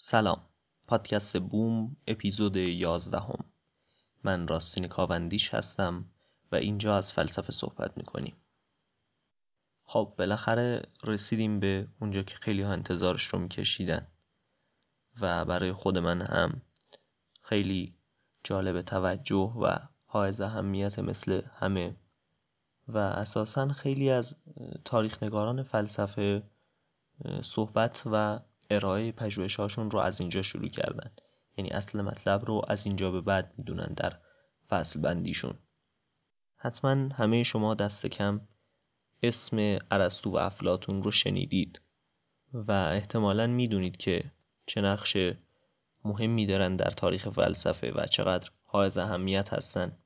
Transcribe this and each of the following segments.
سلام. پادکست بوم اپیزود یازدهم. من راستین کاوندیش هستم و اینجا از فلسفه صحبت می‌کنیم. خب بالاخره رسیدیم به اونجا که خیلی ها انتظارش رو میکشیدن و برای خود من هم خیلی جالب توجه و حائز اهمیت مثل همه و اساسا خیلی از تاریخ نگاران فلسفه صحبت و ارائه پژوهش‌هاشون رو از اینجا شروع کردن. یعنی اصل مطلب رو از اینجا به بعد می‌دونن در فصل بندیشون. حتما همه شما دست کم اسم ارسطو و افلاتون رو شنیدید و احتمالا می‌دونید که چه نقش مهمی دارن در تاریخ فلسفه و چقدر حائز اهمیت هستن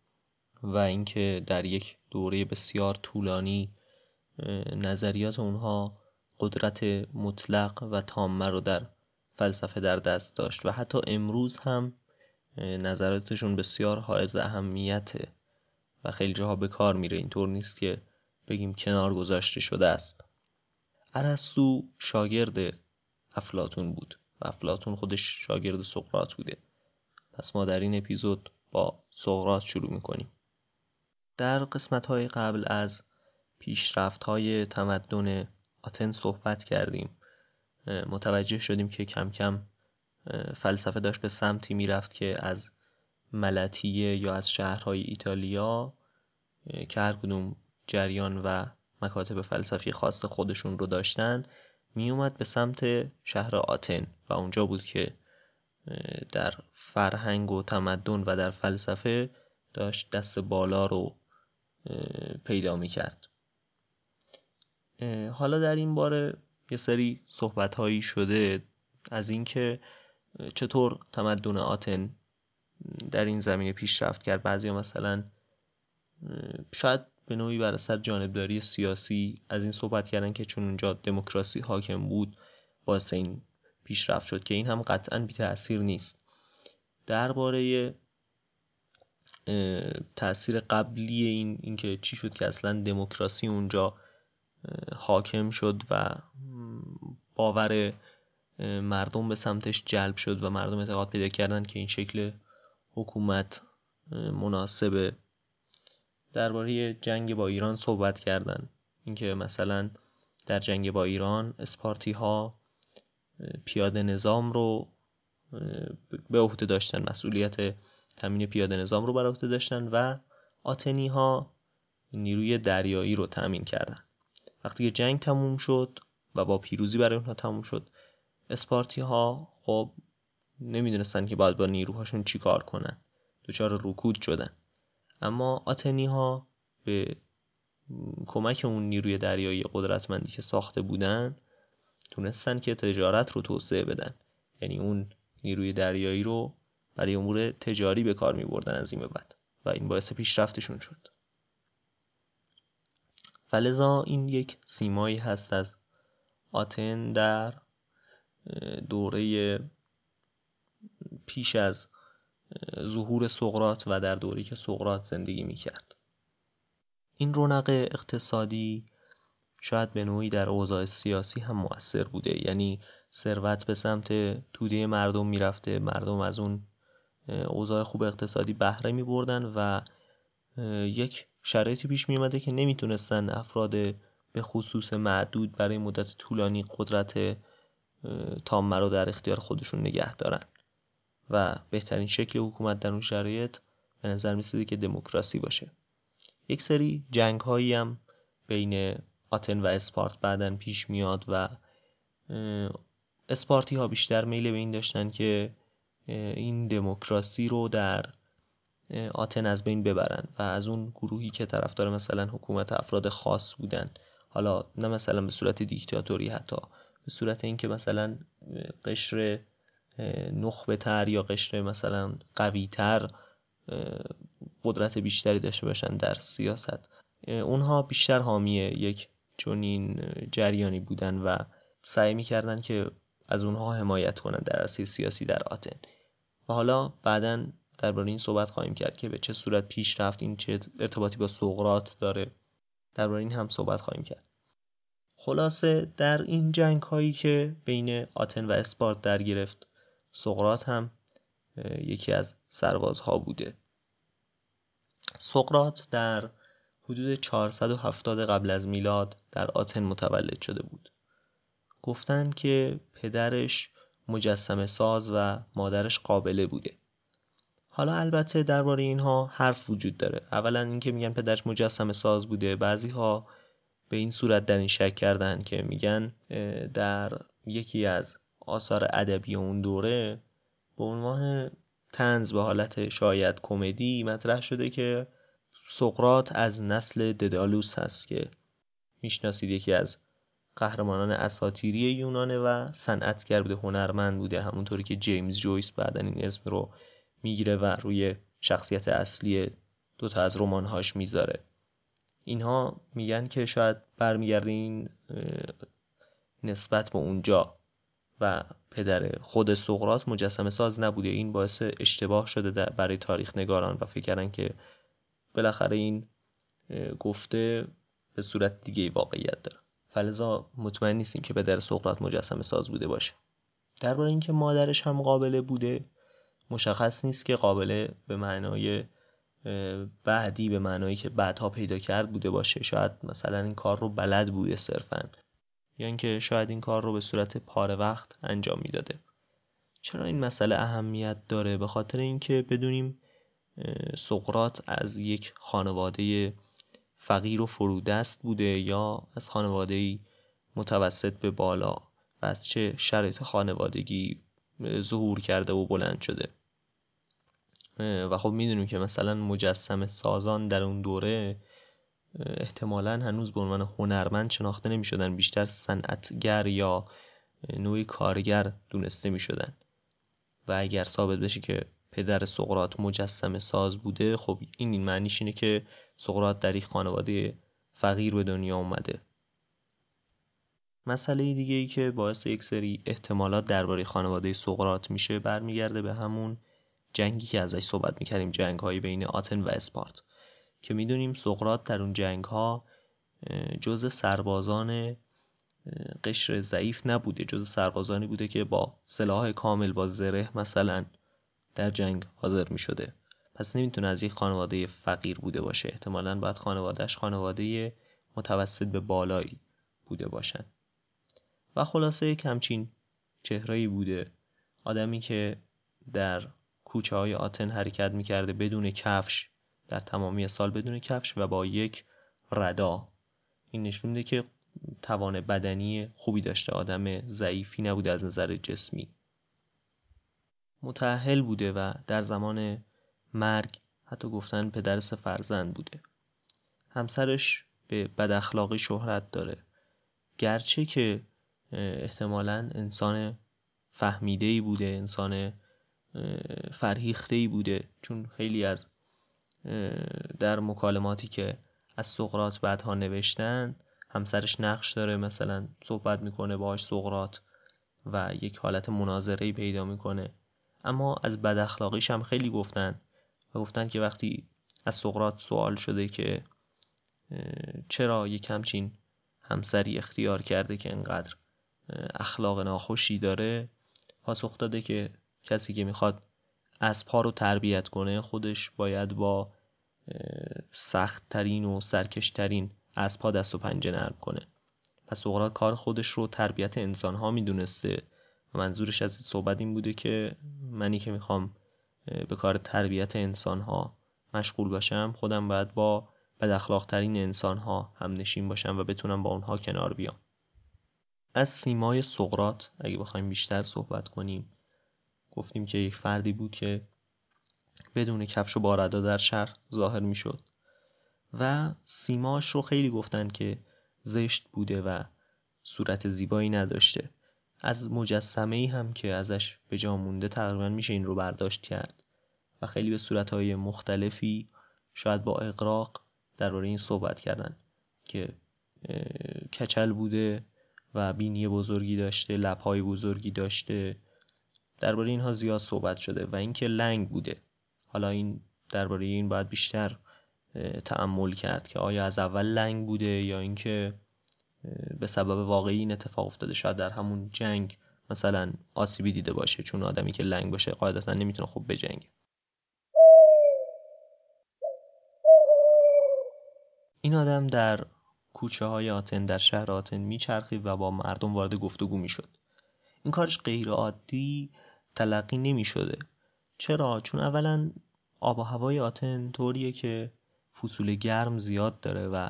و اینکه در یک دوره بسیار طولانی نظریات اونها قدرت مطلق و تامه رو در فلسفه در دست داشت و حتی امروز هم نظراتشون بسیار حائز اهمیته و خیلی جاها به کار میره. اینطور نیست که بگیم کنار گذاشته شده است. ارسطو شاگرد افلاتون بود و افلاتون خودش شاگرد سقراط بوده. پس ما در این اپیزود با سقراط شروع می‌کنیم. در قسمت های قبل از پیشرفت های تمدن آتن صحبت کردیم. متوجه شدیم که کم کم فلسفه داشت به سمتی می‌رفت که از ملتیه یا از شهرهای ایتالیا که هر کدوم جریان و مکاتب فلسفی خاص خودشون رو داشتن میومد به سمت شهر آتن و اونجا بود که در فرهنگ و تمدن و در فلسفه داشت دست بالا رو پیدا می‌کرد. حالا در این باره یه سری صحبت هایی شده از اینکه چطور تمدن آتن در این زمینه پیشرفت کرد. بعضی مثلا شاید به نوعی بر اثر جانبداری سیاسی از این صحبت کردن که چون اونجا دموکراسی حاکم بود باعث این پیشرفت شد که این هم قطعا بی تأثیر نیست. درباره تاثیر قبلی این اینکه چی شد که اصلا دموکراسی اونجا حاکم شد و باور مردم به سمتش جلب شد و مردم اعتقاد پیدا کردن که این شکل حکومت مناسبه درباره جنگ با ایران صحبت کردن. اینکه مثلا در جنگ با ایران اسپارتی ها پیاده نظام رو به عهده داشتن مسئولیت تامین پیاده نظام رو بر عهده داشتن و آتنی ها نیروی دریایی رو تامین کردن. وقتی جنگ تموم شد و با پیروزی برای اونها تموم شد اسپارتی ها خب نمی‌دونستن که باید با نیروهاشون چی کار کنن. دچار رکود شدن. اما آتنی ها به کمک اون نیروی دریایی قدرتمندی که ساخته بودن تونستن که تجارت رو توسعه بدن. یعنی اون نیروی دریایی رو برای امور تجاری به کار می بردن از این بعد و این باعث پیشرفتشون شد. فلزا این یک سیمایی هست از آتن در دوره پیش از ظهور سقرات و در دوری که سقرات زندگی می‌کرد. این رونق اقتصادی شاید به نوعی در اوضاع سیاسی هم مؤثر بوده. یعنی ثروت به سمت توده مردم می‌رفته مردم از اون اوضاع خوب اقتصادی بهره می بردن و یک شرایطی پیش می اومده که نمی‌تونستن افراد به خصوص معدود برای مدت طولانی قدرت تامه رو در اختیار خودشون نگه دارن. و بهترین شکل حکومت در اون شرایط به نظر میسیده که دموکراسی باشه. یک سری جنگ هایی هم بین آتن و اسپارت بعدا پیش میاد و اسپارتی ها بیشتر میل به این داشتن که این دموکراسی رو در آتن از بین ببرن و از اون گروهی که طرفدار مثلا حکومت افراد خاص بودن. حالا نه مثلا به صورت دیکتاتوری حتی به صورت اینکه مثلا قشر نخبه تر یا قشر مثلا قوی تر قدرت بیشتری داشته باشن در سیاست. اونها بیشتر حامی یک چنین جریانی بودن و سعی می‌کردن که از اونها حمایت کنن در عرصه سیاسی در آتن. و حالا بعدا درباره این صحبت خواهیم کرد که به چه صورت پیش رفت این چه ارتباطی با سقرات داره. درباره این هم صحبت خواهیم کرد. خلاصه در این جنگ هایی که بین آتن و اسپارت در گرفت سقرات هم یکی از سربازها بوده. سقرات در حدود 470 قبل از میلاد در آتن متولد شده بود. گفتن که پدرش مجسم ساز و مادرش قابله بوده. حالا البته درباره اینها حرف وجود داره. اولا اینکه میگن پدرش مجسم ساز بوده بعضی ها به این صورت در این شک کردن که میگن در یکی از آثار ادبی اون دوره به عنوان تنز به حالت شاید کمدی مطرح شده که سقرات از نسل ددالوس هست که می‌شناسید یکی از قهرمانان اساتیری یونانه و صنعتگر بوده هنرمند بوده همونطوری که جیمز جویس بعدا این اسم رو می‌گیره و روی شخصیت اصلی دوتا از رمانهاش می‌ذاره. اینها میگن که شاید برمیگرده این نسبت به اونجا. و پدر خود سقرات مجسم ساز نبوده. این باعث اشتباه شده برای تاریخ نگاران و فکر کردن که بالاخره این گفته به صورت دیگه واقعیت داره. فلزا مطمئن نیستیم که پدر سقراط مجسم ساز بوده باشه. درباره اینکه مادرش هم قابله بوده مشخص نیست که قابله به معنای بعدی به معنایی که بعدها پیدا کرد بوده باشه. شاید مثلا این کار رو بلد بوده صرفا. یا اینکه شاید این کار رو به صورت پاره وقت انجام می‌داده. چرا این مسئله اهمیت داره؟ به خاطر اینکه بدونیم سقرات از یک خانواده فقیر و فرودست بوده یا از خانواده متوسط به بالا و از چه شرایط خانوادگی ظهور کرده و بلند شده. و خب می‌دونیم که مثلا مجسم سازان در اون دوره احتمالا هنوز به عنوان هنرمند شناخته نمی شدن بیشتر صنعتگر یا نوعی کارگر دونسته می شدن و اگر ثابت بشه که پدر سقرات مجسم ساز بوده خب این این معنیش اینه که سقرات در یک خانواده فقیر به دنیا اومده. مسئله دیگه ای که باعث یک سری احتمالات درباره خانواده سقرات میشه برمیگرده به همون جنگی که ازش صحبت می‌کردیم جنگ های بین آتن و اسپارت. که می‌دونیم سقرات در اون جنگ ها جز سربازان قشر ضعیف نبوده. جز سربازانی بوده که با سلاح کامل با زره مثلا در جنگ حاضر می شده پس نمی‌تونه از یک خانواده فقیر بوده باشه. احتمالا باید خانوادهش خانواده متوسط به بالایی بوده باشن. و خلاصه یک همچین چهرهایی بوده. آدمی که در کوچه های آتن حرکت می‌کرده بدون کفش در تمامی سال بدون کفش و با یک ردا. این نشون که توان بدنی خوبی داشته آدم ضعیفی نبوده از نظر جسمی. متعهل بوده و در زمان مرگ حتی گفتن پدر سه فرزند بوده. همسرش به بد اخلاقی شهرت داره. گرچه که احتمالا انسان فهمیده ای بوده انسان فرهیخته ای بوده چون خیلی از در مکالماتی که از سقرات بعدها نوشتن همسرش نقش داره مثلا صحبت می‌کنه باهاش سقرات و یک حالت مناظره پیدا می‌کنه. اما از بد اخلاقیش هم خیلی گفتن و گفتن که وقتی از سقرات سوال شده که چرا یک همچین همسری اختیار کرده که انقدر اخلاق ناخوشی داره پاسخ داده که کسی که می‌خواد اسبها رو تربیت کنه خودش باید با سخت ترین و سرکشترین اسبها دست و پنجه نرم کنه. پس سقراط کار خودش رو تربیت انسان ها می‌دونسته منظورش از این صحبت این بوده که منی که می‌خوام به کار تربیت انسان ها مشغول باشم خودم باید با بد اخلاق ترین انسان ها هم نشین باشم و بتونم با اونها کنار بیام. از سیمای سقرات اگه بخوایم بیشتر صحبت کنیم گفتیم که یک فردی بود که بدون کفش و باردا در شهر ظاهر می‌شد. و سیماش رو خیلی گفتن که زشت بوده و صورت زیبایی نداشته. از مجسمه ای هم که ازش به جا مونده تقریبا میشه این رو برداشت کرد. و خیلی به صورتهای مختلفی شاید با اقراق درباره این صحبت کردن که کچل بوده و بینی بزرگی داشته لبهای بزرگی داشته. درباره اینها زیاد صحبت شده و اینکه لنگ بوده. حالا این درباره این باید بیشتر تعمل کرد که آیا از اول لنگ بوده یا اینکه به سبب واقعی این اتفاق افتاده. شاید در همون جنگ مثلا آسیبی دیده باشه. چون آدمی که لنگ باشه قاعدتا نمی‌تونه خوب بجنگه. این آدم در کوچه های آتن در شهر آتن میچرخید و با مردم وارد گفتگو می‌شد. این کارش غیر عادی تلقی نمی شده چرا؟ چون اولا آب و هوای آتن طوریه که فصول گرم زیاد داره و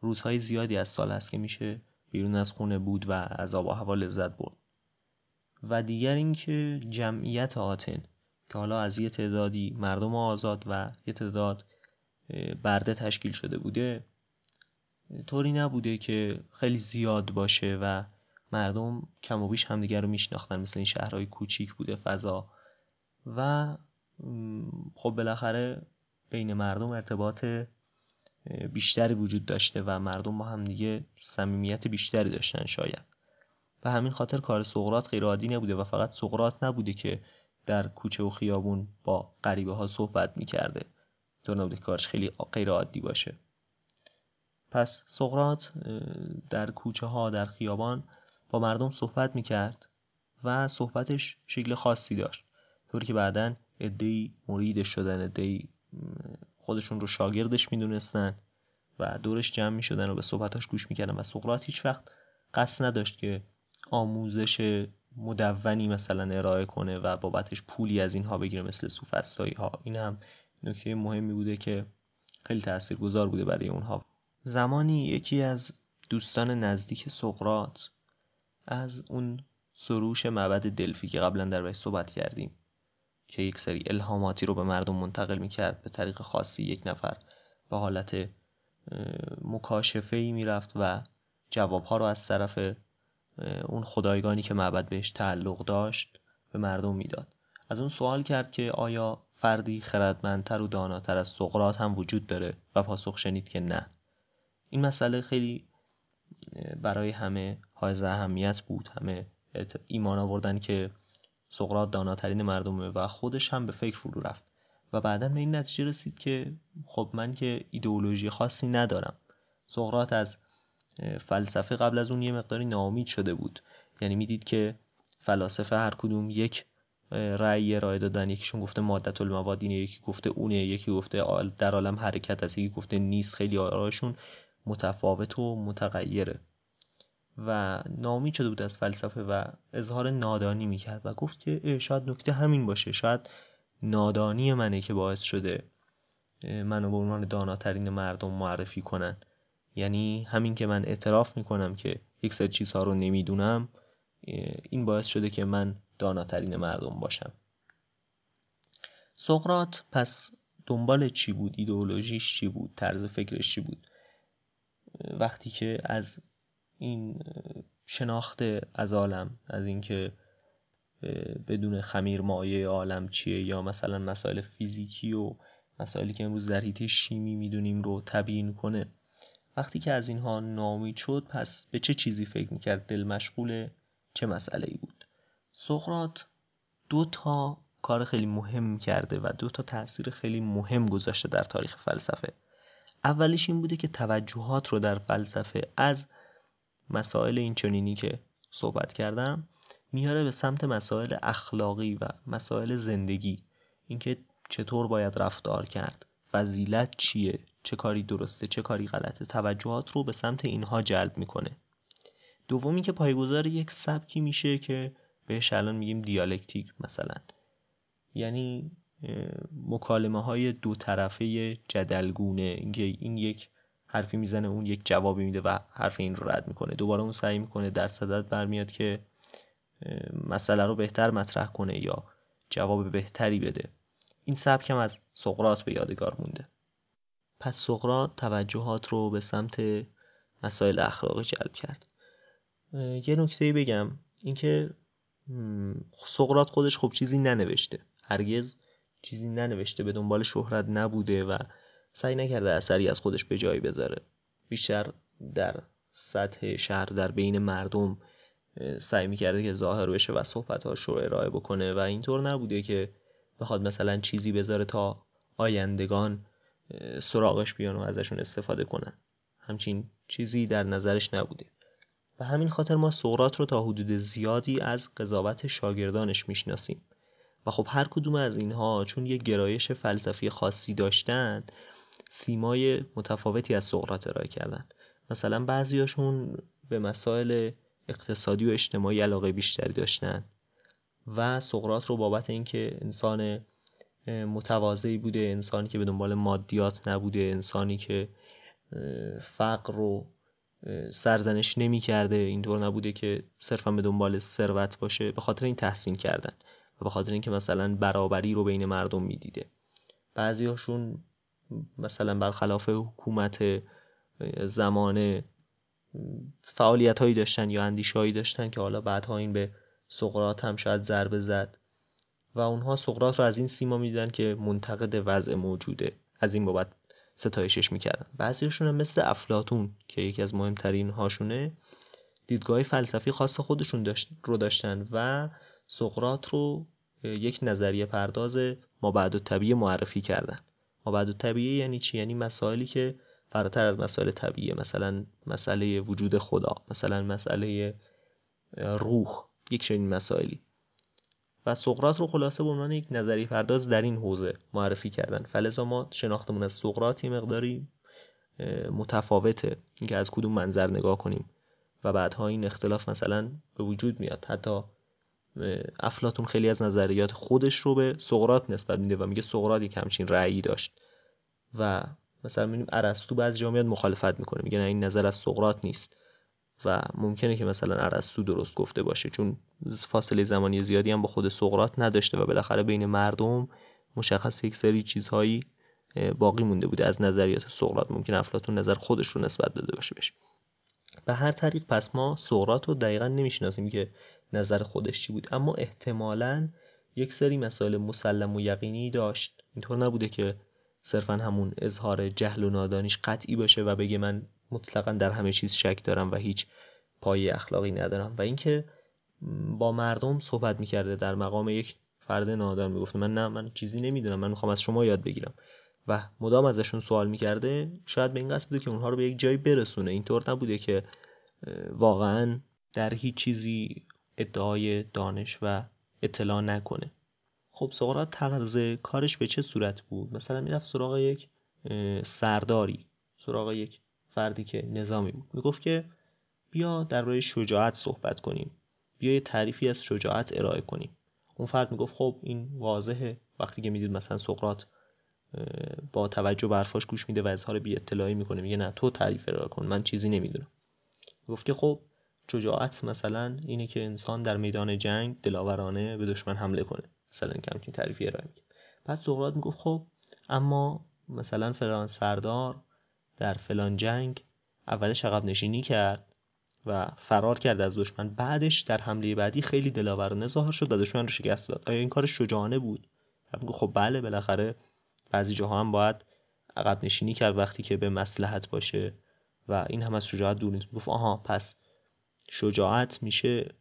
روزهای زیادی از سال هست که میشه بیرون از خونه بود و از آب و هوا لذت برد و دیگر اینکه جمعیت آتن که حالا از یه تعدادی مردم آزاد و یه تعداد برده تشکیل شده بوده طوری نبوده که خیلی زیاد باشه و مردم کم و بیش همدیگر رو میشناختن مثل این شهرهای کوچیک بوده فضا. و خب بالاخره بین مردم ارتباط بیشتری وجود داشته و مردم با هم دیگه صمیمیت بیشتری داشتن شاید. و همین خاطر کار سقرات غیر عادی نبوده و فقط سقرات نبوده که در کوچه و خیابون با غریبه ها صحبت می‌کرده. طور نبوده کارش خیلی غیر عادی باشه. پس سقرات در کوچه ها در خیابان با مردم صحبت می‌کرد و صحبتش شکل خاصی داشت. طوری که بعدا ادهی مریدش شدن ادهی خودشون رو شاگردش می‌دونستن و دورش جمع می‌شدن و به صحبتاش گوش می‌کردن و سقراط هیچ وقت قصد نداشت که آموزش مدونی مثلا ارائه کنه و بابتش پولی از اینها بگیره مثل سوفستایی ها این هم نکته مهمی بوده که خیلی تاثیرگذار بوده برای اونها. زمانی یکی از دوستان نزدیک سقراط از اون سروش معبد دلفی که قبلا در صحبت کردیم که یک سری الهاماتی رو به مردم منتقل می‌کرد به طریق خاصی یک نفر به حالت مکاشفه ای می‌رفت و جوابها رو از طرف اون خدایگانی که معبد بهش تعلق داشت به مردم می‌داد. از اون سوال کرد که آیا فردی خردمندتر و داناتر از سقرات هم وجود داره و پاسخ شنید که نه. این مسئله خیلی برای همه حائز اهمیت بود. همه ایمان آوردن که سقراط داناترین مردمه و خودش هم به فکر فرو رفت. و بعدا به این نتیجه رسید که خب من که ایدئولوژی خاصی ندارم. سقراط از فلسفه قبل از اون یه مقداری ناامید شده بود. یعنی می‌دید که فلاسفه هر کدوم یک رأی رای دادن یکیشون گفته مادت المواد اینه یکی گفته اونه یکی گفته در عالم حرکت هست یکی گفته نیست. خیلی آراشون متفاوت و متغیره. و نامی شده بود از فلسفه و اظهار نادانی می‌کرد و گفت که شاید نکته همین باشه. شاید نادانی منه که باعث شده منو به عنوان داناترین مردم معرفی کنن. یعنی همین که من اعتراف می‌کنم که یک سری چیزها رو نمی‌دونم این باعث شده که من داناترین مردم باشم. سقرات پس دنبال چی بود؟ ایدئولوژیش چی بود؟ طرز فکرش چی بود؟ وقتی که از این شناخت از عالم از اینکه بدون خمیر مایه عالم چیه یا مثلا مسائل فیزیکی و مسائلی که امروز در حیطه شیمی می‌دونیم رو تبیین کنه وقتی که از اینها نامید شد پس به چه چیزی فکر می‌کرد؟ دل مشغول چه مسئله ای بود؟ سقرات دو تا کار خیلی مهم کرده و دو تا تاثیر خیلی مهم گذاشته در تاریخ فلسفه. اولیش این بوده که توجهات رو در فلسفه از مسائل اینچنینی که صحبت کردم میاره به سمت مسائل اخلاقی و مسائل زندگی. اینکه چطور باید رفتار کرد فضیلت چیه چه کاری درسته چه کاری غلطه. توجهات رو به سمت اینها جلب می‌کنه. دومی که پایگذار یک سبکی میشه که بهش الان میگیم دیالکتیک مثلا. یعنی مکالمه های دو طرفه جدلگونه اینکه این یک حرفی می‌زنه اون یک جوابی میده و حرف این رو رد می‌کنه. دوباره اون سعی می‌کنه در صدت برمیاد که مسئله رو بهتر مطرح کنه یا جواب بهتری بده. این سبک هم از سقرات به یادگار مونده. پس سقرات توجهات رو به سمت مسائل اخلاقی جلب کرد. یه نکته بگم اینکه سقرات خودش خب چیزی ننوشته. هرگز چیزی ننوشته به دنبال شهرت نبوده و سعی نکرده اثری از خودش به جایی بذاره. بیشتر در سطح شهر در بین مردم سعی می‌کرده که ظاهر بشه و صحبتهاش رو ارائه بکنه و اینطور نبوده که بخواد مثلا چیزی بذاره تا آیندگان سراغش بیان و ازشون استفاده کنن. همچین چیزی در نظرش نبوده. و همین خاطر ما سقرات رو تا حدود زیادی از قضاوت شاگردانش می‌شناسیم. و خب هر کدوم از اینها چون یک گرایش فلسفی خاصی داشتن سیمای متفاوتی از سقرات ارائه کردن. مثلا بعضیاشون به مسائل اقتصادی و اجتماعی علاقه بیشتری داشتن و سقرات رو بابت اینکه انسان متواضعی بوده انسانی که به دنبال مادیات نبوده انسانی که فقر رو سرزنش نمی کرده اینطور نبوده که صرفا به دنبال ثروت باشه به خاطر این تحسین کردن. و به خاطر اینکه مثلا برابری رو بین مردم می‌دیده. بعضیاشون مثلا برخلاف حکومت زمانه فعالیت هایی داشتن یا اندیشه هایی داشتن که حالا بعدها این به سقرات هم شاید ضربه زد. و اونها سقرات رو از این سیما می‌دیدن که منتقد وضع موجوده. از این بابت ستایشش می‌کردن. بعضیشون مثل افلاتون که یکی از مهمترین هاشونه دیدگاه فلسفی خاص خودشون داشت رو داشتن و سقرات رو یک نظریه پرداز مابعد طبیعی معرفی کردن. مابعد طبیعی یعنی چی؟ یعنی مسائلی که فراتر از مسائل طبیعی مثلا مسئله وجود خدا مثلا مسئله روح یک چنین مسائلی. و سقرات رو خلاصه به عنوان یک نظری پرداز در این حوزه معرفی کردن. فلزا ما شناختمون از سقرات مقداری متفاوته. اینکه از کدوم منظر نگاه کنیم. و بعدها این اختلاف مثلا به وجود میاد. حتی افلاتون خیلی از نظریات خودش رو به سقرات نسبت میده و میگه سقرات یک همچین رأیی داشت. و مثلا می‌بینیم ارسطو بعضی جا میاد مخالفت می‌کنه میگه نه این نظر از سقرات نیست. و ممکنه که مثلا ارسطو درست گفته باشه چون فاصله زمانی زیادی هم با خود سقرات نداشته و بالاخره بین مردم مشخص یک سری چیزهایی باقی مونده بوده. از نظریات سقرات ممکن افلاطون نظر خودش رو نسبت داده باشه بشه به هر طریق پس ما سقرات رو دقیقا نمی‌شناسیم که نظر خودش چی بود. اما احتمالا یک سری مسائل مسلم و یقینی داشت. اینطور نبوده که صرفا همون اظهار جهل و نادانیش قطعی باشه و بگه من مطلقا در همه چیز شک دارم و هیچ پای اخلاقی ندارم. و اینکه با مردم صحبت می‌کرده در مقام یک فرد نادان می‌گفته من نه من چیزی نمی‌دونم من می‌خوام از شما یاد بگیرم. و مدام ازشون سوال می‌کرده شاید به این قصد بوده که اونها رو به یک جایی برسونه. اینطور نبوده که واقعا در هیچ چیزی ادعای دانش و اطلاع نکنه. خب سقراط طرز کارش به چه صورت بود؟ مثلا می‌رفت سراغ یک سرداری سراغ یک فردی که نظامی بود. می‌گفت که بیا درباره شجاعت صحبت کنیم. بیا یه تعریفی از شجاعت ارائه کنیم. اون فرد می‌گفت خب این واضحه. وقتی که می‌دید مثلا سقراط با توجه به حرفاش گوش میده و اظهار بی اطلاعی می‌کنه میگه نه تو تعریف ارائه کن من چیزی نمی‌دونم. گفت که خب شجاعت مثلا اینه که انسان در میدان جنگ دلاورانه به دشمن حمله کنه. مثلا که همچین تعریفی ارائه می‌کنه. بعد سقراط می‌گفت خب اما مثلا فلان سردار در فلان جنگ اولش عقب نشینی کرد و فرار کرد از دشمن. بعدش در حمله بعدی خیلی دلاورانه ظاهر شد و دشمن رو شکست داد. آیا این کار شجاعانه بود؟ خب بله بالاخره بعضی جاها هم باید عقب نشینی کرد وقتی که به مسلحت باشه و این هم از شجاعت دور نیست. گفت آها پس شجاعت میشه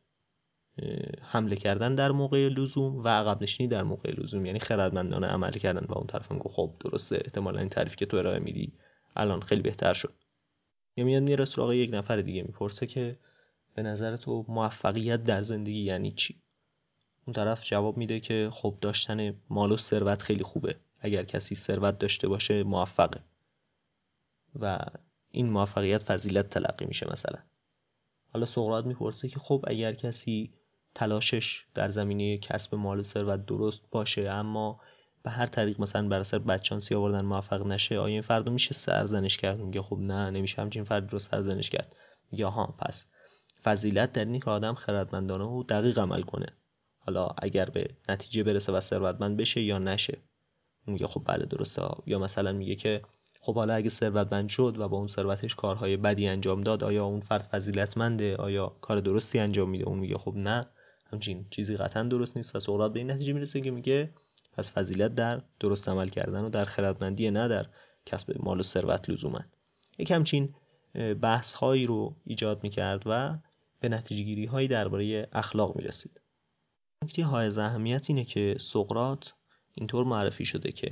حمله کردن در موقع لزوم و عقب نشینی در موقع لزوم. یعنی خردمندانه عمل کردن و اون طرف گفت خب درسته احتمالا این تعریفی که تو ارائه میدی الان خیلی بهتر شد. یا میاد میره سراغ یک نفر دیگه می‌پرسه که به نظر تو موفقیت در زندگی یعنی چی؟ اون طرف جواب میده که خب داشتن مال و ثروت خیلی خوبه. اگر کسی ثروت داشته باشه موفقه. و این موفقیت فضیلت تلقی میشه مثلا. حالا سقراط می‌پرسه که خب اگر کسی تلاشش در زمینه کسب مال و ثروت درست باشه اما به هر طریق مثلا بر اثر بچانسی آوردن موفق نشه آیا این فرد میشه سرزنش کرد؟ میگه خب نه نمیشه همچین فرد رو سرزنش کرد. میگه ها پس فضیلت در اینه که آدم خردمندانه و دقیق عمل کنه. حالا اگر به نتیجه برسه و ثروتمند بشه یا نشه. میگه خب بله درسته. یا مثلا میگه که خب حالا اگه ثروتمند شد و با اون ثروتش کارهای بدی انجام داد آیا اون فرد فضیلتمنده؟ آیا کار درستی انجام میده؟ اون میگه خب نه. همچین چیزی قطعا درست نیست. و سقراط به این نتیجه می‌رسه که میگه پس فضیلت در درست عمل کردن و در خردمندی نه در کسب مال و ثروت لزوما. یک همچین بحث هایی رو ایجاد می‌کرد و به نتیجه گیری هایی درباره اخلاق می‌رسید. نکته های اهمیت اینه که سقراط اینطور معرفی شده که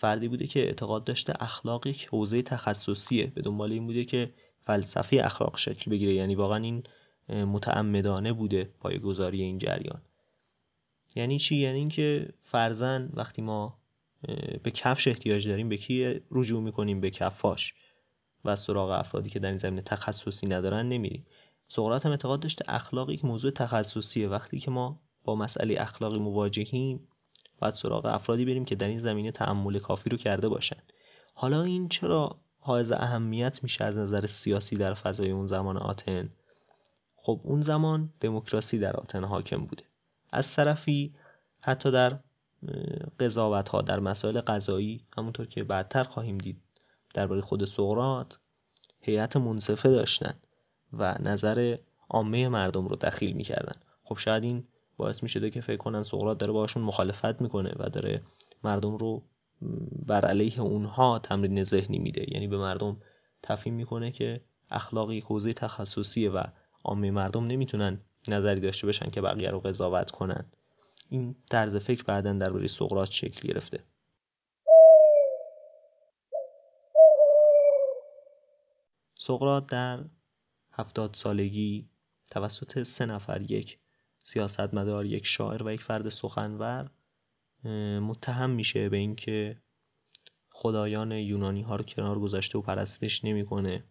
فردی بوده که اعتقاد داشته اخلاق یک حوزه تخصصیه. به دنبال این بوده که فلسفه اخلاق شکل بگیره. یعنی واقعا این متعمدانه بوده گذاری این جریان. یعنی چی؟ یعنی اینکه فرزن وقتی ما به کفش احتیاج داریم به کی رجوع می‌کنیم؟ به کفاش. و سراغ افرادی که در این زمینه تخصصی ندارن نمیریم. سقراط هم اعتقاد داشته اخلاق یک موضوع تخصصیه. وقتی که ما با مسئله اخلاقی مواجهیم باید سراغ افرادی بریم که در این زمینه تعمل کافی رو کرده باشن. حالا این چرا حائز اهمیت میشه از نظر سیاسی در فضای اون زمان آتن؟ خب اون زمان دموکراسی در آتن حاکم بوده. از طرفی حتی در قضاوت ها در مسائل قضایی همونطور که بعدتر خواهیم دید درباره خود سقراط هیئت منصفه داشتن و نظر عامه مردم رو دخیل می‌کردن. خب شاید این باعث می‌شده که فکر کنن سقراط داره باشون مخالفت می‌کنه و داره مردم رو بر علیه اونها تمرین ذهنی میده. یعنی به مردم تفهیم می‌کنه که اخلاقی حوزه تخصصیه و عامه مردم نمی‌تونن نظری داشته باشن که بقیه رو قضاوت کنن. این طرز فکر بعدا درباره سقراط شکل گرفته. سقراط در هفتاد سالگی توسط سه نفر یک سیاستمدار یک شاعر و یک فرد سخنور متهم میشه به اینکه خدایان یونانی ها رو کنار گذاشته و پرستش نمی‌کنه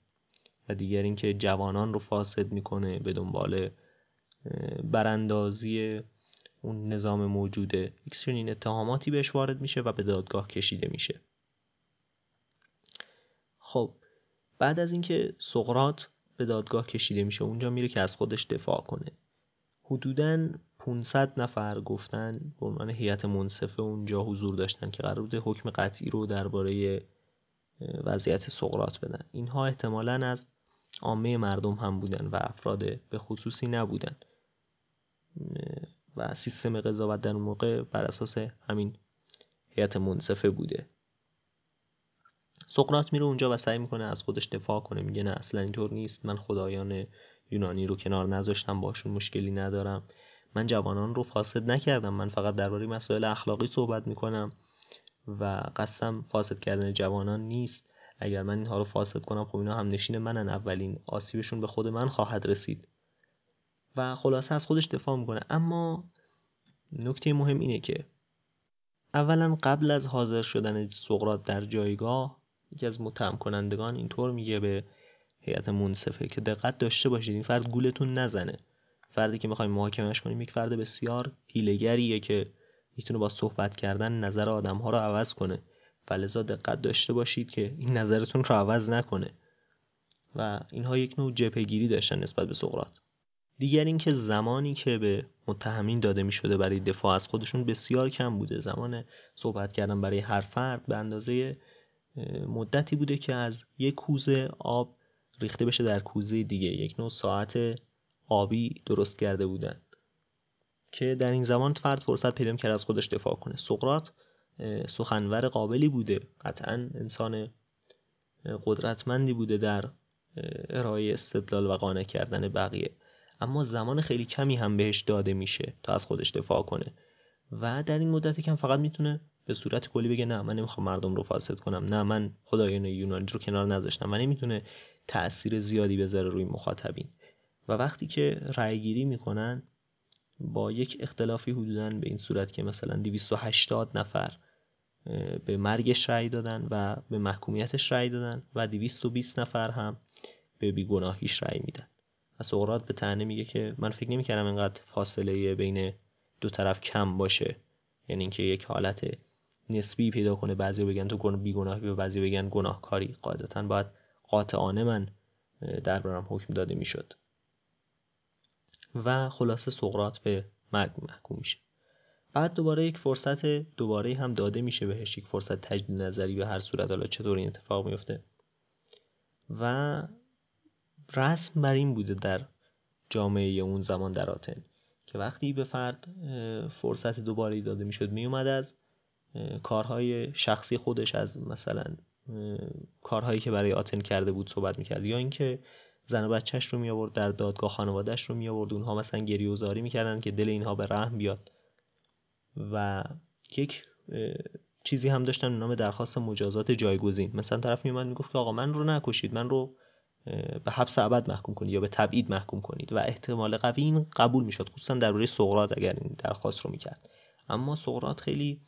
و دیگر اینکه جوانان رو فاسد می‌کنه به دنبال براندازی اون نظام موجوده یک این اتهاماتی بهش وارد میشه و به دادگاه کشیده میشه. خب بعد از اینکه سقرات به دادگاه کشیده میشه اونجا میره که از خودش دفاع کنه. حدوداً 500 نفر گفتن به عنوان هیئت منصفه اونجا حضور داشتن که قرار بوده حکم قطعی رو درباره وضعیت سقرات بدن. اینها احتمالا از عامه مردم هم بودن و افراد به خصوصی نبودن. و سیستم قضاوت در اون موقع بر اساس همین هیئت منصفه بوده. سقراط میره اونجا و سعی می‌کنه از خودش دفاع کنه میگه نه اصلا اینطور نیست من خدایان یونانی رو کنار نذاشتم باشون مشکلی ندارم. من جوانان رو فاسد نکردم. من فقط درباره مسائل اخلاقی صحبت می‌کنم و قصدم فاسد کردن جوانان نیست. اگر من اینها رو فاسد کنم خب اینا هم نشین منن. اولین آسیبشون به خود من خواهد رسید. و خلاصه از خودش دفاع می‌کنه. اما نکته مهم اینه که اولا قبل از حاضر شدن سقراط در جایگاه یکی از متهم کنندگان اینطور میگه به هیئت منصفه که دقت داشته باشید این فرد گولتون نزنه. فردی که می‌خوایم محاکمش کنیم یک فرد بسیار هیلگریه که می‌تونه با صحبت کردن نظر آدم ها رو عوض کنه. فلزا دقت داشته باشید که این نظرتون رو عوض نکنه. و اینها یک نوع جبهگیری داشتن نسبت به سقراط. دیگر اینکه زمانی که به متهمین داده می شده برای دفاع از خودشون بسیار کم بوده. زمان صحبت کردن برای هر فرد به اندازه مدتی بوده که از یک کوزه آب ریخته بشه در کوزه دیگه. یک نوع ساعت آبی درست کرده بودن. که در این زمان فرد فرصت پیدا کرد از خودش دفاع کنه. سقراط سخنور قابلی بوده. قطعا انسان قدرتمندی بوده در ارائه استدلال و قانع کردن بقیه. اما زمان خیلی کمی هم بهش داده میشه تا از خودش دفاع کنه. و در این مدت کم فقط می‌تونه به صورت کلی بگه نه من نمی‌خوام مردم رو فاسد کنم. نه من خدایان یونانی رو کنار نذاشتم. و نمی‌تونه تأثیر زیادی بذاره روی مخاطبین. و وقتی که رأی گیری می‌کنن با یک اختلافی حدودا به این صورت که مثلا 280 نفر به مرگش رأی دادن و به محکومیتش رأی دادن و 220 نفر هم به بیگناهیش رأی میدن. و سقراط به تنه میگه که من فکر نمی‌کردم اینقدر فاصله بین دو طرف کم باشه. یعنی اینکه یک حالت نسبی پیدا کنه بعضی بگن تو بیگناهی و بعضی بگن گناهکاری. قاعدتا باید قاطعانه من دربارم حکم داده می‌شد. و خلاصه سقراط به مرگ محکوم میشه. بعد دوباره یک فرصت دوباره هم داده میشه بهش یک فرصت تجدید نظری به هر صورت. حالا چطور این اتفاق میفته و رسم بر این بوده در جامعه اون زمان در آتن که وقتی به فرد فرصت دوباره داده می‌شد میومد از کارهای شخصی خودش از مثلا کارهایی که برای آتن کرده بود صحبت می‌کرد. یا اینکه زن و بچهش رو می آورد در دادگاه خانوادهش رو می آورد اونها مثلا گریه و زاری می‌کردن که دل اینها به رحم بیاد. و یک چیزی هم داشتن نام درخواست مجازات جایگزین. مثلا طرف می اومد می‌گفت که آقا من رو نکشید من رو به حبس ابد محکوم کنید یا به تبعید محکوم کنید. و احتمال قوی این قبول می‌شد خصوصا درباره سقراط اگر این درخواست رو می‌کرد. اما سقراط خیلی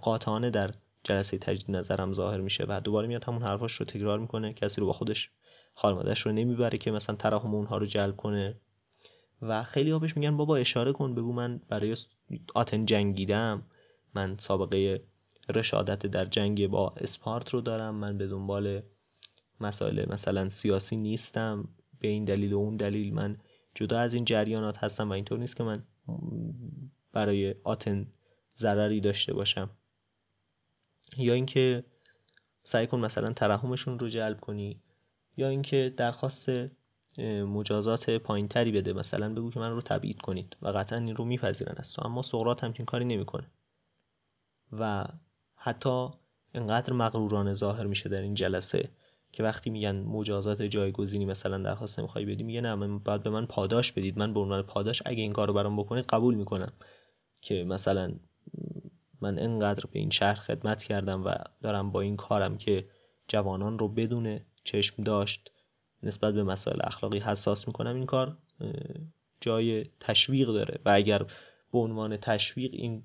قاطعانه در جلسه تجدید نظرم ظاهر میشه و دوباره میاد همون حرفاش رو تکرار می‌کنه کسی رو با خودش خانوادهش رو نمی‌بره که مثلا ترحم اونها رو جلب کنه. و خیلی ها بهش میگن بابا اشاره کن بگو من برای آتن جنگیدم. من سابقه رشادت در جنگ با اسپارت رو دارم. من به دنبال مسائل مثلا سیاسی نیستم. به این دلیل و اون دلیل من جدا از این جریانات هستم و اینطور نیست که من برای آتن ضرری داشته باشم. یا اینکه سعی کن مثلا ترحمشون رو جلب کنی یا اینکه درخواست مجازات پایینتری بده. مثلا بگو که من رو تبعید کنید و قطعا این رو میپذیرن از تو. اما سقراط همچین کاری نمی‌کنه. و حتی انقدر مغرورانه ظاهر میشه در این جلسه که وقتی میگن مجازات جایگزینی مثلا درخواست نمی‌خوای بدی میگه نه من بعد به من پاداش بدید. من به عنوان پاداش اگه این کارو برام بکنید قبول می‌کنم که مثلا من انقدر به این شهر خدمت کردم و دارم با این کارم که جوانان رو بدون چشم داشت نسبت به مسائل اخلاقی حساس می‌کنم این کار جای تشویق داره. و اگر به عنوان تشویق این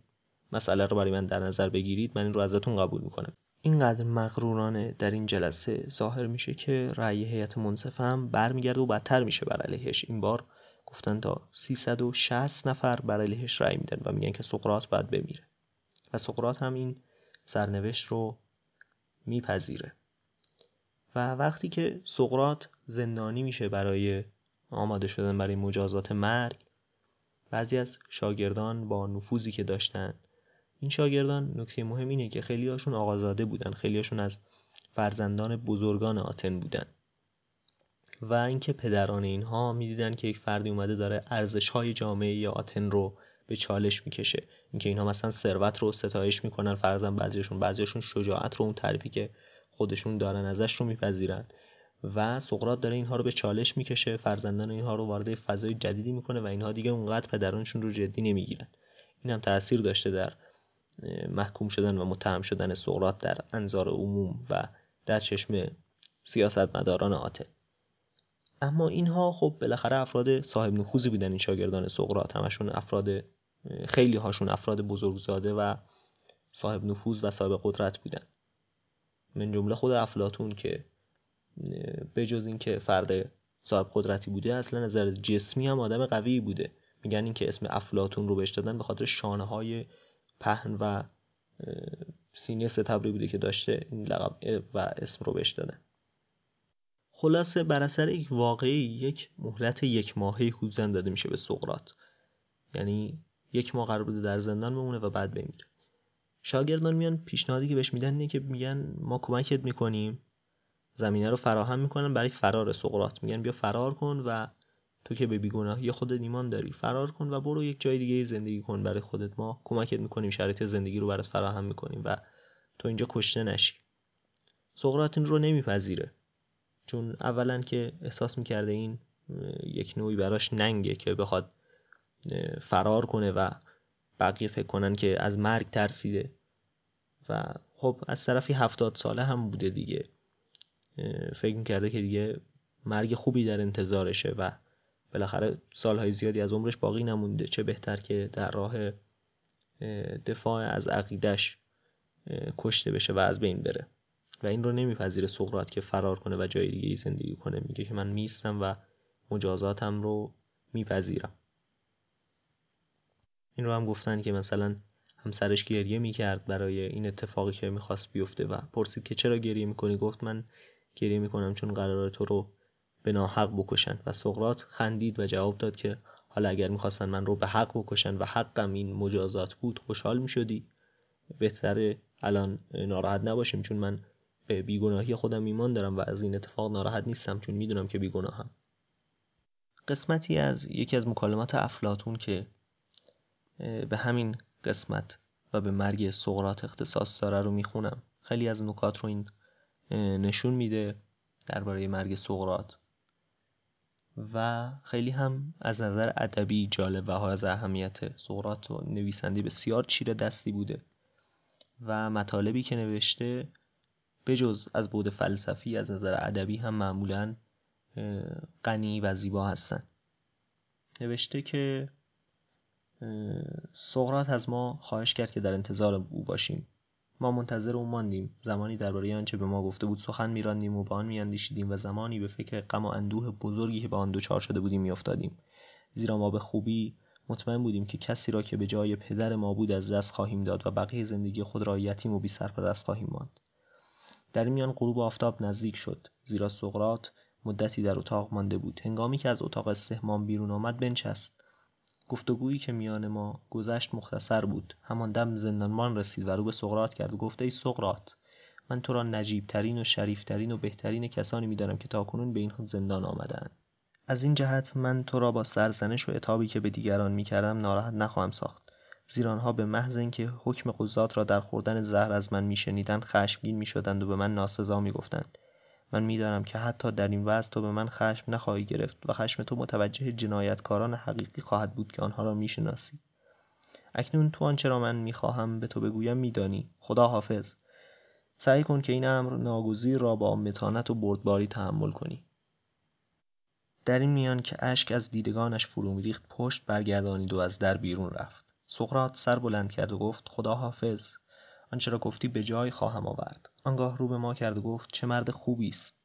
مسئله رو برای من در نظر بگیرید من این رو ازتون قبول می‌کنم. اینقدر مغرورانه در این جلسه ظاهر میشه که رأی هیئت منصفه هم برمیگرده و بدتر میشه بر علیهش. این بار گفتن تا 360 نفر بر علیهش رأی میدن و میگن که سقراط باید بمیره. و سقراط هم این سرنوشت رو میپذیره. و وقتی که سقراط زندانی میشه برای آماده شدن برای مجازات مرگ بعضی از شاگردان با نفوذی که داشتن این شاگردان نکته مهم اینه که خیلی هاشون آقازاده بودن خیلی هاشون از فرزندان بزرگان آتن بودن. و اینکه پدران اینها می‌دیدن که یک فردی اومده داره ارزش های جامعه آتن رو به چالش می‌کشه. اینکه اینها مثلا ثروت رو ستایش می‌کنن فرزن بعضیشون بعضیشون شجاعت رو اون تعریفی که خودشون دارن ازش رو میپذیرن. و سقراط داره اینها رو به چالش می‌کشه فرزندان اینها رو وارد فضای جدیدی می‌کنه و اینها دیگه اونقدر پدرانشون رو جدی نمی‌گیرن. این هم تاثیر داشته در محکوم شدن و متهم شدن سقراط در انظار عموم و در چشم سیاستمداران آتن اما اینها خب بالاخره افراد صاحب نفوذی بودن این شاگردان سقراط. همشون افراد خیلی هاشون افراد بزرگزاده و صاحب نفوذ و صاحب قدرت بودن. من جمله خود افلاتون که بجز اینکه فرد صاحب قدرتی بوده اصلا نظر جسمی هم آدم قوی بوده. میگن اینکه اسم افلاتون رو بهش دادن به خاطر شانه های پهن و سینه ستبری بوده که داشته این لقب و اسم رو بهش دادن. خلاصه بر اثر یک واقعی یک مهلت یک ماهه حوزن داده میشه به سقراط. یعنی یک ماه قرار بوده در زندان بمونه و بعد بمیره. شاگردان میان پیشنهادی که بهش میدن اینه که میگن ما کمکت می‌کنیم. زمینه رو فراهم می‌کنن برای فرار سقراط. میگن بیا فرار کن و تو که به بیگناهی خودت ایمان داری فرار کن و برو یک جای دیگه زندگی کن برای خودت. ما کمکت می‌کنیم شرایط زندگی رو برات فراهم می‌کنیم و تو اینجا کشته نشی. سقراط این رو نمیپذیره. چون اولا که احساس می‌کرده این یک نوعی براش ننگه که بخواد فرار کنه و بقیه فکر کنن که از مرگ ترسیده. و خب از طرفی هفتاد ساله هم بوده دیگه. فکر می‌کرده که دیگه مرگ خوبی در انتظارشه و بالاخره سالهای زیادی از عمرش باقی نمونده. چه بهتر که در راه دفاع از عقیدش کشته بشه و از بین بره. و این رو نمیپذیره سقراط که فرار کنه و جای دیگه زندگی کنه. میگه که من میستم و مجازاتم رو میپذیرم. این رو هم گفتن که مثلا همسرش گریه می‌کرد برای این اتفاقی که می‌خواست بیفته و پرسید که چرا گریه می‌کنی؟ گفت من گریه می‌کنم چون قرار تو رو به ناحق بکشن. و سقرات خندید و جواب داد که حالا اگر می‌خواستن من رو به حق بکشن و حقم این مجازات بود خوشحال می‌شدی. بهتره الان ناراحت نباشیم چون من به بیگناهی خودم ایمان دارم و از این اتفاق ناراحت نیستم چون می‌دونم که بیگناهم. قسمتی از یکی از مکالمات افلاتون که به همین قسمت و به مرگ سقرات اختصاص داره رو می‌خونم. خیلی از نکات رو این نشون میده درباره مرگ سقرات و خیلی هم از نظر ادبی جالب و از اهمیت سقرات و نویسنده بسیار چیره دستی بوده. و مطالبی که نوشته بجز از بود فلسفی از نظر ادبی هم معمولا غنی و زیبا هستن. نوشته که سقرات از ما خواهش کرد که در انتظار او باشیم. ما منتظر او ماندیم. زمانی درباره آنچه به ما گفته بود سخن میراندیم و به آن میاندیشیدیم و زمانی به فکر غم و اندوه بزرگی که به آن دچار شده بودیم میافتادیم. زیرا ما به خوبی مطمئن بودیم که کسی را که به جای پدر ما بود از دست خواهیم داد و بقیه زندگی خود را یتیم و بی سرپرست خواهیم ماند. در میان غروب آفتاب نزدیک شد. زیرا سقرات مدتی در اتاق مانده بود. هنگامی که از اتاق استهمام بیرون آمد بنشست. گفتگویی که میان ما گذشت مختصر بود. همان دم زندانبان رسید و رو به سقرات کرد و گفت ای سقرات من تو را نجیبترین و شریفترین و بهترین کسانی می‌دانم که تاکنون به این زندان آمدند از این جهت من تو را با سرزنش و عتابی که به دیگران می‌کردم ناراحت نخواهم ساخت. زیرا آنها به محض اینکه حکم قضات را در خوردن زهر از من میشنیدند خشمگین می‌شدند و به من ناسزا می‌گفتند. من می‌دانم که حتی در این وضع تو به من خشم نخواهی گرفت و خشم تو متوجه جنایتکاران حقیقی خواهد بود که آنها را می‌شناسی. اکنون تو آنچه را من می‌خواهم به تو بگویم میدانی. خدا حافظ سعی کن که این امر ناگزیر را با متانت و بردباری تحمل کنی. در این میان که اشک از دیدگانش فرو میریخت پشت برگردانید و از در بیرون رفت. سقراط سر بلند کرد و گفت خدا حافظ آنچه را گفتی به جای خواهم آورد؟ آنگاه رو به ما کرد و گفت چه مرد خوبی است.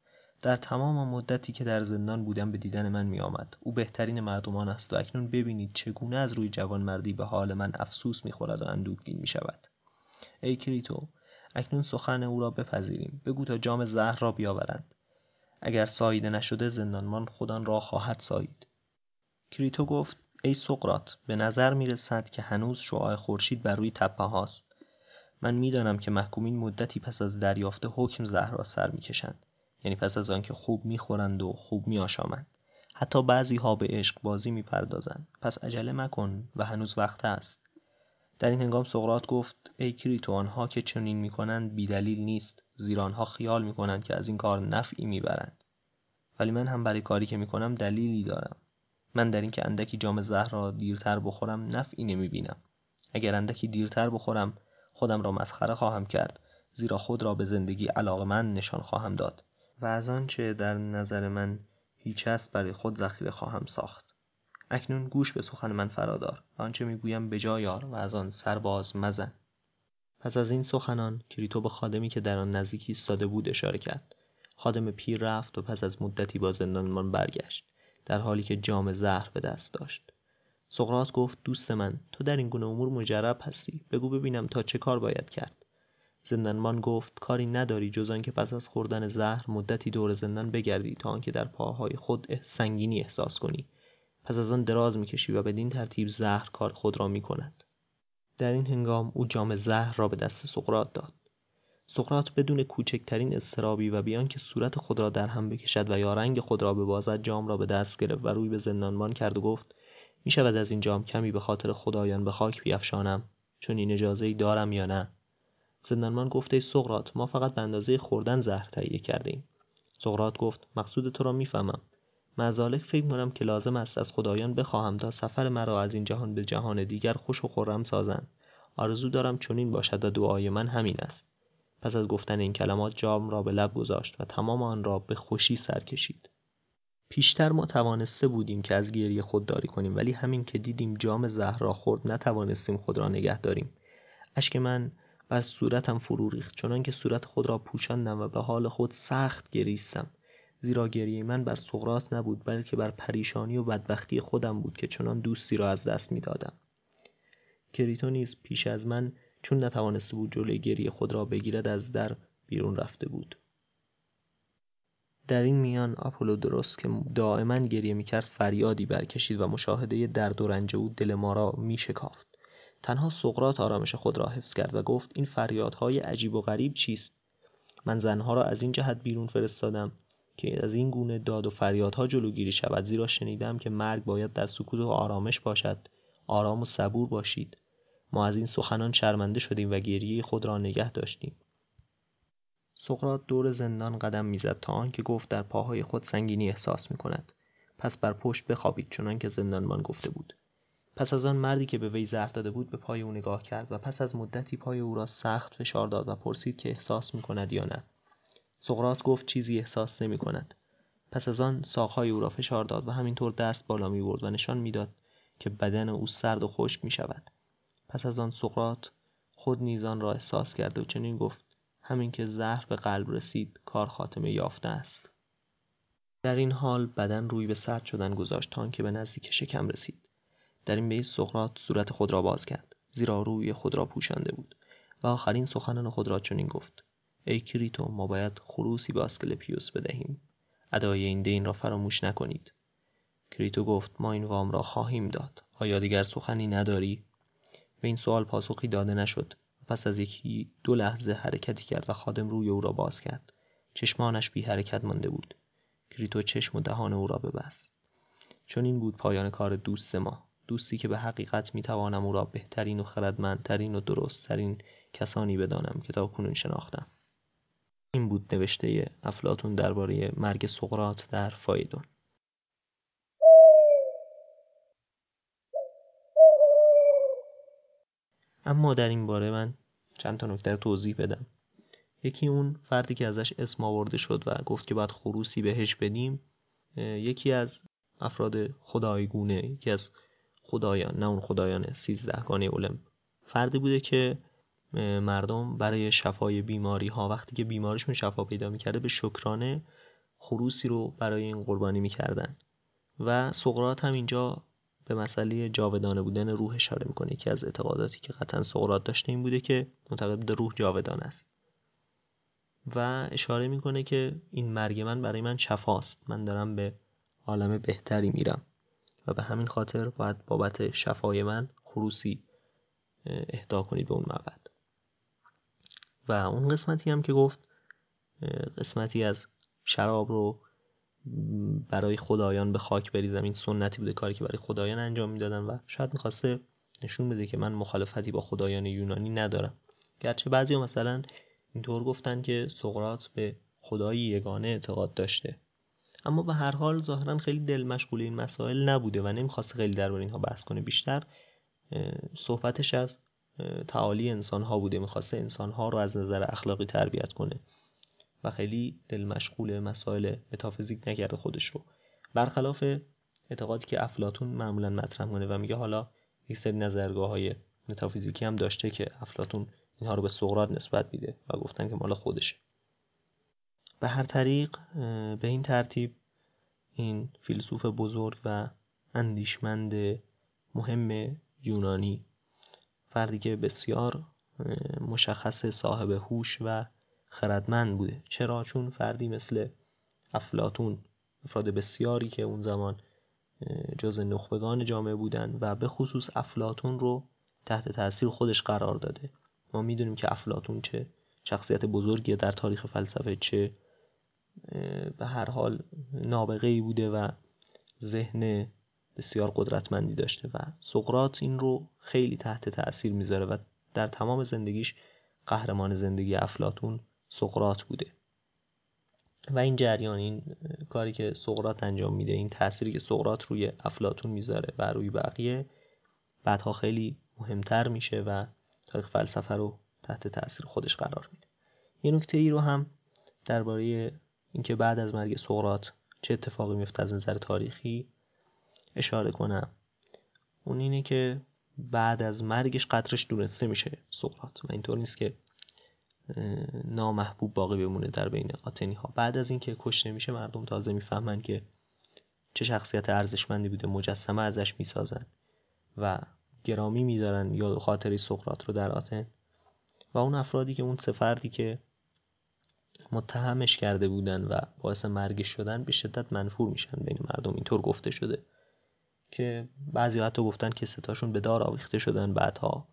در تمام مدتی که در زندان بودم به دیدن من می آمد. او بهترین مردمان است و اکنون ببینید چگونه از روی جوانمردی به حال من افسوس می‌خورد و اندوهگین می شود ای کریتو اکنون سخن او را بپذیریم. بگو تا جام زهر را بیاورند. اگر ساییده نشده زندانمان خودان را خواهد سایید. کریتو گفت ای سقرات به نظر می رسد که هنوز شعاع خورشید بر روی تپه هاست. من می‌دانم که محکومین مدتی پس از دریافت حکم زهر را سر می‌کشند. یعنی پس از آنکه خوب می‌خورند و خوب میآشامند. حتی بعضی ها به عشق بازی می‌پردازند. پس عجله مکن و هنوز وقت است. در این هنگام سقراط گفت ای کریتو آنها که چنین می‌کنند بیدلیل نیست. زیرا آنها خیال می‌کنند که از این کار نفعی می‌برند. ولی من هم برای کاری که می‌کنم دلیلی دارم. من در اینکه اندکی جام زهر را دیرتر بخورم نفعی نمی‌بینم. اگر اندکی دیرتر بخورم خودم را مسخره خواهم کرد زیرا خود را به زندگی من نشان خواهم داد. و از آنچه در نظر من هیچ است برای خود ذخیره خواهم ساخت. اکنون گوش به سخن من فرادار و آنچه می‌گویم به جایار و از آن سرباز مزن. پس از این سخنان کریتو به خادمی که در آن نزدیک ایستاده بود اشاره کرد. خادم پیر رفت و پس از مدتی با زندانمان برگشت در حالی که جام زهر به دست داشت. سقراط گفت دوست من تو در این گونه امور مجرب هستی. بگو ببینم تا چه کار باید کرد. زندانبان گفت کاری نداری جز آنکه پس از خوردن زهر مدتی دور زندان بگردی تا آنکه در پاهای خود سنگینی احساس کنی. پس از آن دراز می‌کشی و بدین ترتیب زهر کار خود را می‌کند. در این هنگام او جام زهر را به دست سقراط داد. سقراط بدون کوچکترین استرابی و بیان که صورت خود را در هم بکشد و یا رنگ خود را ببازد جام را به دست گرفت و روی به زندانبان کرد و گفت می شود از این جام کمی به خاطر خدایان به خاک بیافشانم چون این اجازه ای دارم یا نه؟ زندانمان گفت ای سقراط ما فقط به اندازه خوردن زهر تهیه کرده ایم سقراط گفت مقصود تو را می‌فهمم. مزالک فکر کنم که لازم است از خدایان بخواهم تا سفر مرا از این جهان به جهان دیگر خوش و خرم سازند. آرزو دارم چنین باشد و دعای من همین است. پس از گفتن این کلمات جام را به لب گذاشت و تمام آن را به خوشی سر کشید. پیشتر ما توانسته بودیم که از گریه خودداری کنیم ولی همین که دیدیم جام زهر را خورد نتوانستیم خود را نگه داریم. اشک من بر صورتم فرو ریخت چنان که صورت خود را پوشاندم و به حال خود سخت گریستم. زیرا گریه من بر سقراط نبود بلکه بر پریشانی و بدبختی خودم بود که چنان دوستی را از دست می‌دادم. کریتو نیز پیش از من چون نتوانسته بود جلوی گریه خود را بگیرد از در بیرون رفته بود. در این میان آپولو درست که دائما گریه می‌کرد فریادی برکشید و مشاهده درد و رنج او دل ما را میشکافت. تنها سقراط آرامش خود را حفظ کرد و گفت این فریادهای عجیب و غریب چیست؟ من زنها را از این جهت بیرون فرستادم که از این گونه داد و فریادها جلوگیری شود زیرا شنیدم که مرگ باید در سکوت و آرامش باشد. آرام و صبور باشید. ما از این سخنان شرمنده شدیم و گریه خود را نگه داشتیم. سقراط دور زندان قدم می‌زد تا آنکه گفت در پاهای خود سنگینی احساس می کند پس بر پشت بخوابید چنان که زندانبان گفته بود. پس از آن مردی که به وی زهر داده بود به پای او نگاه کرد و پس از مدتی پای او را سخت فشار داد و پرسید که احساس می کند یا نه. سقراط گفت چیزی احساس نمی کند پس از آن ساقهای او را فشار داد و همینطور دست بالا می برد و نشان می‌داد که بدن او سرد و خشک می شود پس از آن سقراط خود نیزان را احساس کرد و چنین گفت. همین که زهر به قلب رسید کار خاتمه یافته است. در این حال بدن روی به سرد شدن گذاشت تا که به نزدیک شکم رسید. در این بیت سقراط صورت خود را باز کرد زیرا روی خود را پوشانده بود و آخرین سخنان خود را چنین گفت ای کریتو ما باید خروسی به آسکلپیوس بدهیم. ادای این دین را فراموش نکنید. کریتو گفت ما این وام را خواهیم داد. آیا دیگر سخنی نداری؟ به این سوال پاسخی داده نشد. پس از یکی دو لحظه حرکتی کرد و خادم روی او را باز کرد. چشمانش بی حرکت مانده بود. کریتو چشم و دهان او را ببست. چون این بود پایان کار دوست ما. دوستی که به حقیقت می‌توانم او را بهترین و خردمندترین و درستترین کسانی بدانم که تا کنون شناختم. این بود نوشته افلاتون درباره مرگ سقرات در فایدون. اما در این باره من چند تا نکته توضیح بدم. یکی اون فردی که ازش اسم آورده شد و گفت که باید خروسی بهش بدیم یکی از افراد خدایگونه یکی از خدایان نه اون خدایان سیزدهگانه اولم فردی بوده که مردم برای شفای بیماری ها وقتی که بیماریشون شفا پیدا می‌کرده به شکرانه خروسی رو برای این قربانی می‌کردن. و سقرات هم اینجا به مسئله جاودانه بودن روح اشاره می‌کنه. که از اعتقاداتی که قطعا سقراط داشته این بوده که معتقد روح جاودان است. و اشاره می‌کنه که این مرگ من برای من شفاست. من دارم به عالم بهتری میرم. و به همین خاطر باید بابت شفای من خروسی اهدا کنید به اون مبد و اون قسمتی هم که گفت قسمتی از شراب رو برای خدایان به خاک بریزم. این سنتی بوده کاری که برای خدایان انجام می‌دادن و شاید می‌خواسته نشون بده که من مخالفتی با خدایان یونانی ندارم. گرچه بعضی مثلا اینطور گفتن که سقرات به خدای یگانه اعتقاد داشته. اما به هر حال ظاهرا خیلی دل مشغول این مسائل نبوده و نمی‌خواسته خیلی درباره اینها بحث کنه. بیشتر صحبتش از تعالی انسان ها بوده. می‌خواسته انسان ها رو از نظر اخلاقی تربیت کنه. خیلی دل مشغول مسائل متافیزیک نکرده خودش رو. برخلاف اعتقادی که افلاتون معمولا مطرح کنه و میگه حالا یک سری نظرگاه های متافیزیکی هم داشته که افلاتون اینها رو به سقراط نسبت میده و گفتن که مال خودشه. به هر طریق به این ترتیب این فیلسوف بزرگ و اندیشمند مهم یونانی فردی که بسیار مشخص صاحب هوش و خردمند بوده. چرا؟ چون فردی مثل افلاتون افراد بسیاری که اون زمان جز نخبگان جامعه بودن و به خصوص افلاتون رو تحت تاثیر خودش قرار داده. ما می‌دونیم که افلاتون چه شخصیت بزرگی در تاریخ فلسفه چه به هر حال نابغه ای بوده و ذهن بسیار قدرتمندی داشته و سقرات این رو خیلی تحت تاثیر می‌ذاره و در تمام زندگیش قهرمان زندگی افلاتون سقرات بوده. و این جریان این کاری که سقرات انجام میده این تأثیری که سقرات روی افلاتون می‌ذاره و روی بقیه بعدها خیلی مهمتر میشه و تاریخ فلسفه رو تحت تاثیر خودش قرار میده. یه نکته ای رو هم درباره اینکه بعد از مرگ سقراط چه اتفاقی میفته از نظر تاریخی اشاره کنم. اون اینه که بعد از مرگش قطرش دونسته میشه سقراط و اینطور نیست که نامحبوب باقی بمونه در بین آتنی ها بعد از اینکه کشته میشه مردم تازه می‌فهمن که چه شخصیت ارزشمندی بوده مجسمه ازش می‌سازن و گرامی میدارن یا خاطری سقراط رو در آتن و اون افرادی که اون سفردی که متهمش کرده بودن و باعث مرگش شدن به شدت منفور میشن بین مردم. اینطور گفته شده که بعضی حتی گفتن که ستاشون به دار آویخته شدن بعدها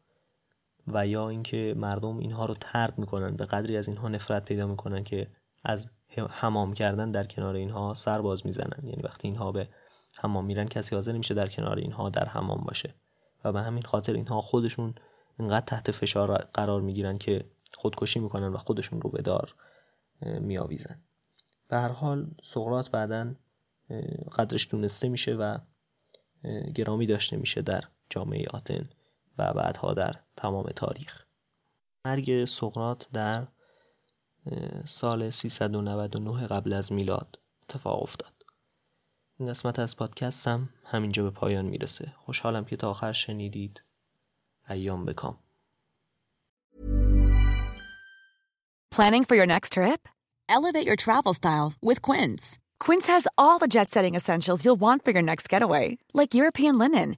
و یا اینکه مردم اینها رو ترد می‌کنن به قدری از اینها نفرت پیدا می‌کنن که از حمام کردن در کنار اینها سر باز می‌زنن. یعنی وقتی اینها به حمام میرن کسی حاضر نمیشه در کنار اینها در حمام باشه. و به همین خاطر اینها خودشون اینقدر تحت فشار قرار می‌گیرن که خودکشی می‌کنن و خودشون رو به دار میآویزن. به هر حال سقراط بعدا قدرش دونسته میشه و گرامی داشته میشه در جامعه آتن. و بعدها در تمام تاریخ مرگ سقراط در سال 399 قبل از میلاد اتفاق افتاد این قسمت از پادکستم همینجا به پایان می‌رسه خوشحالم که تا آخر شنیدید ایام بکام Planning for your next trip? Elevate your travel style with Quince. Quince has all the jet-setting essentials you'll want for your next getaway, like European linen,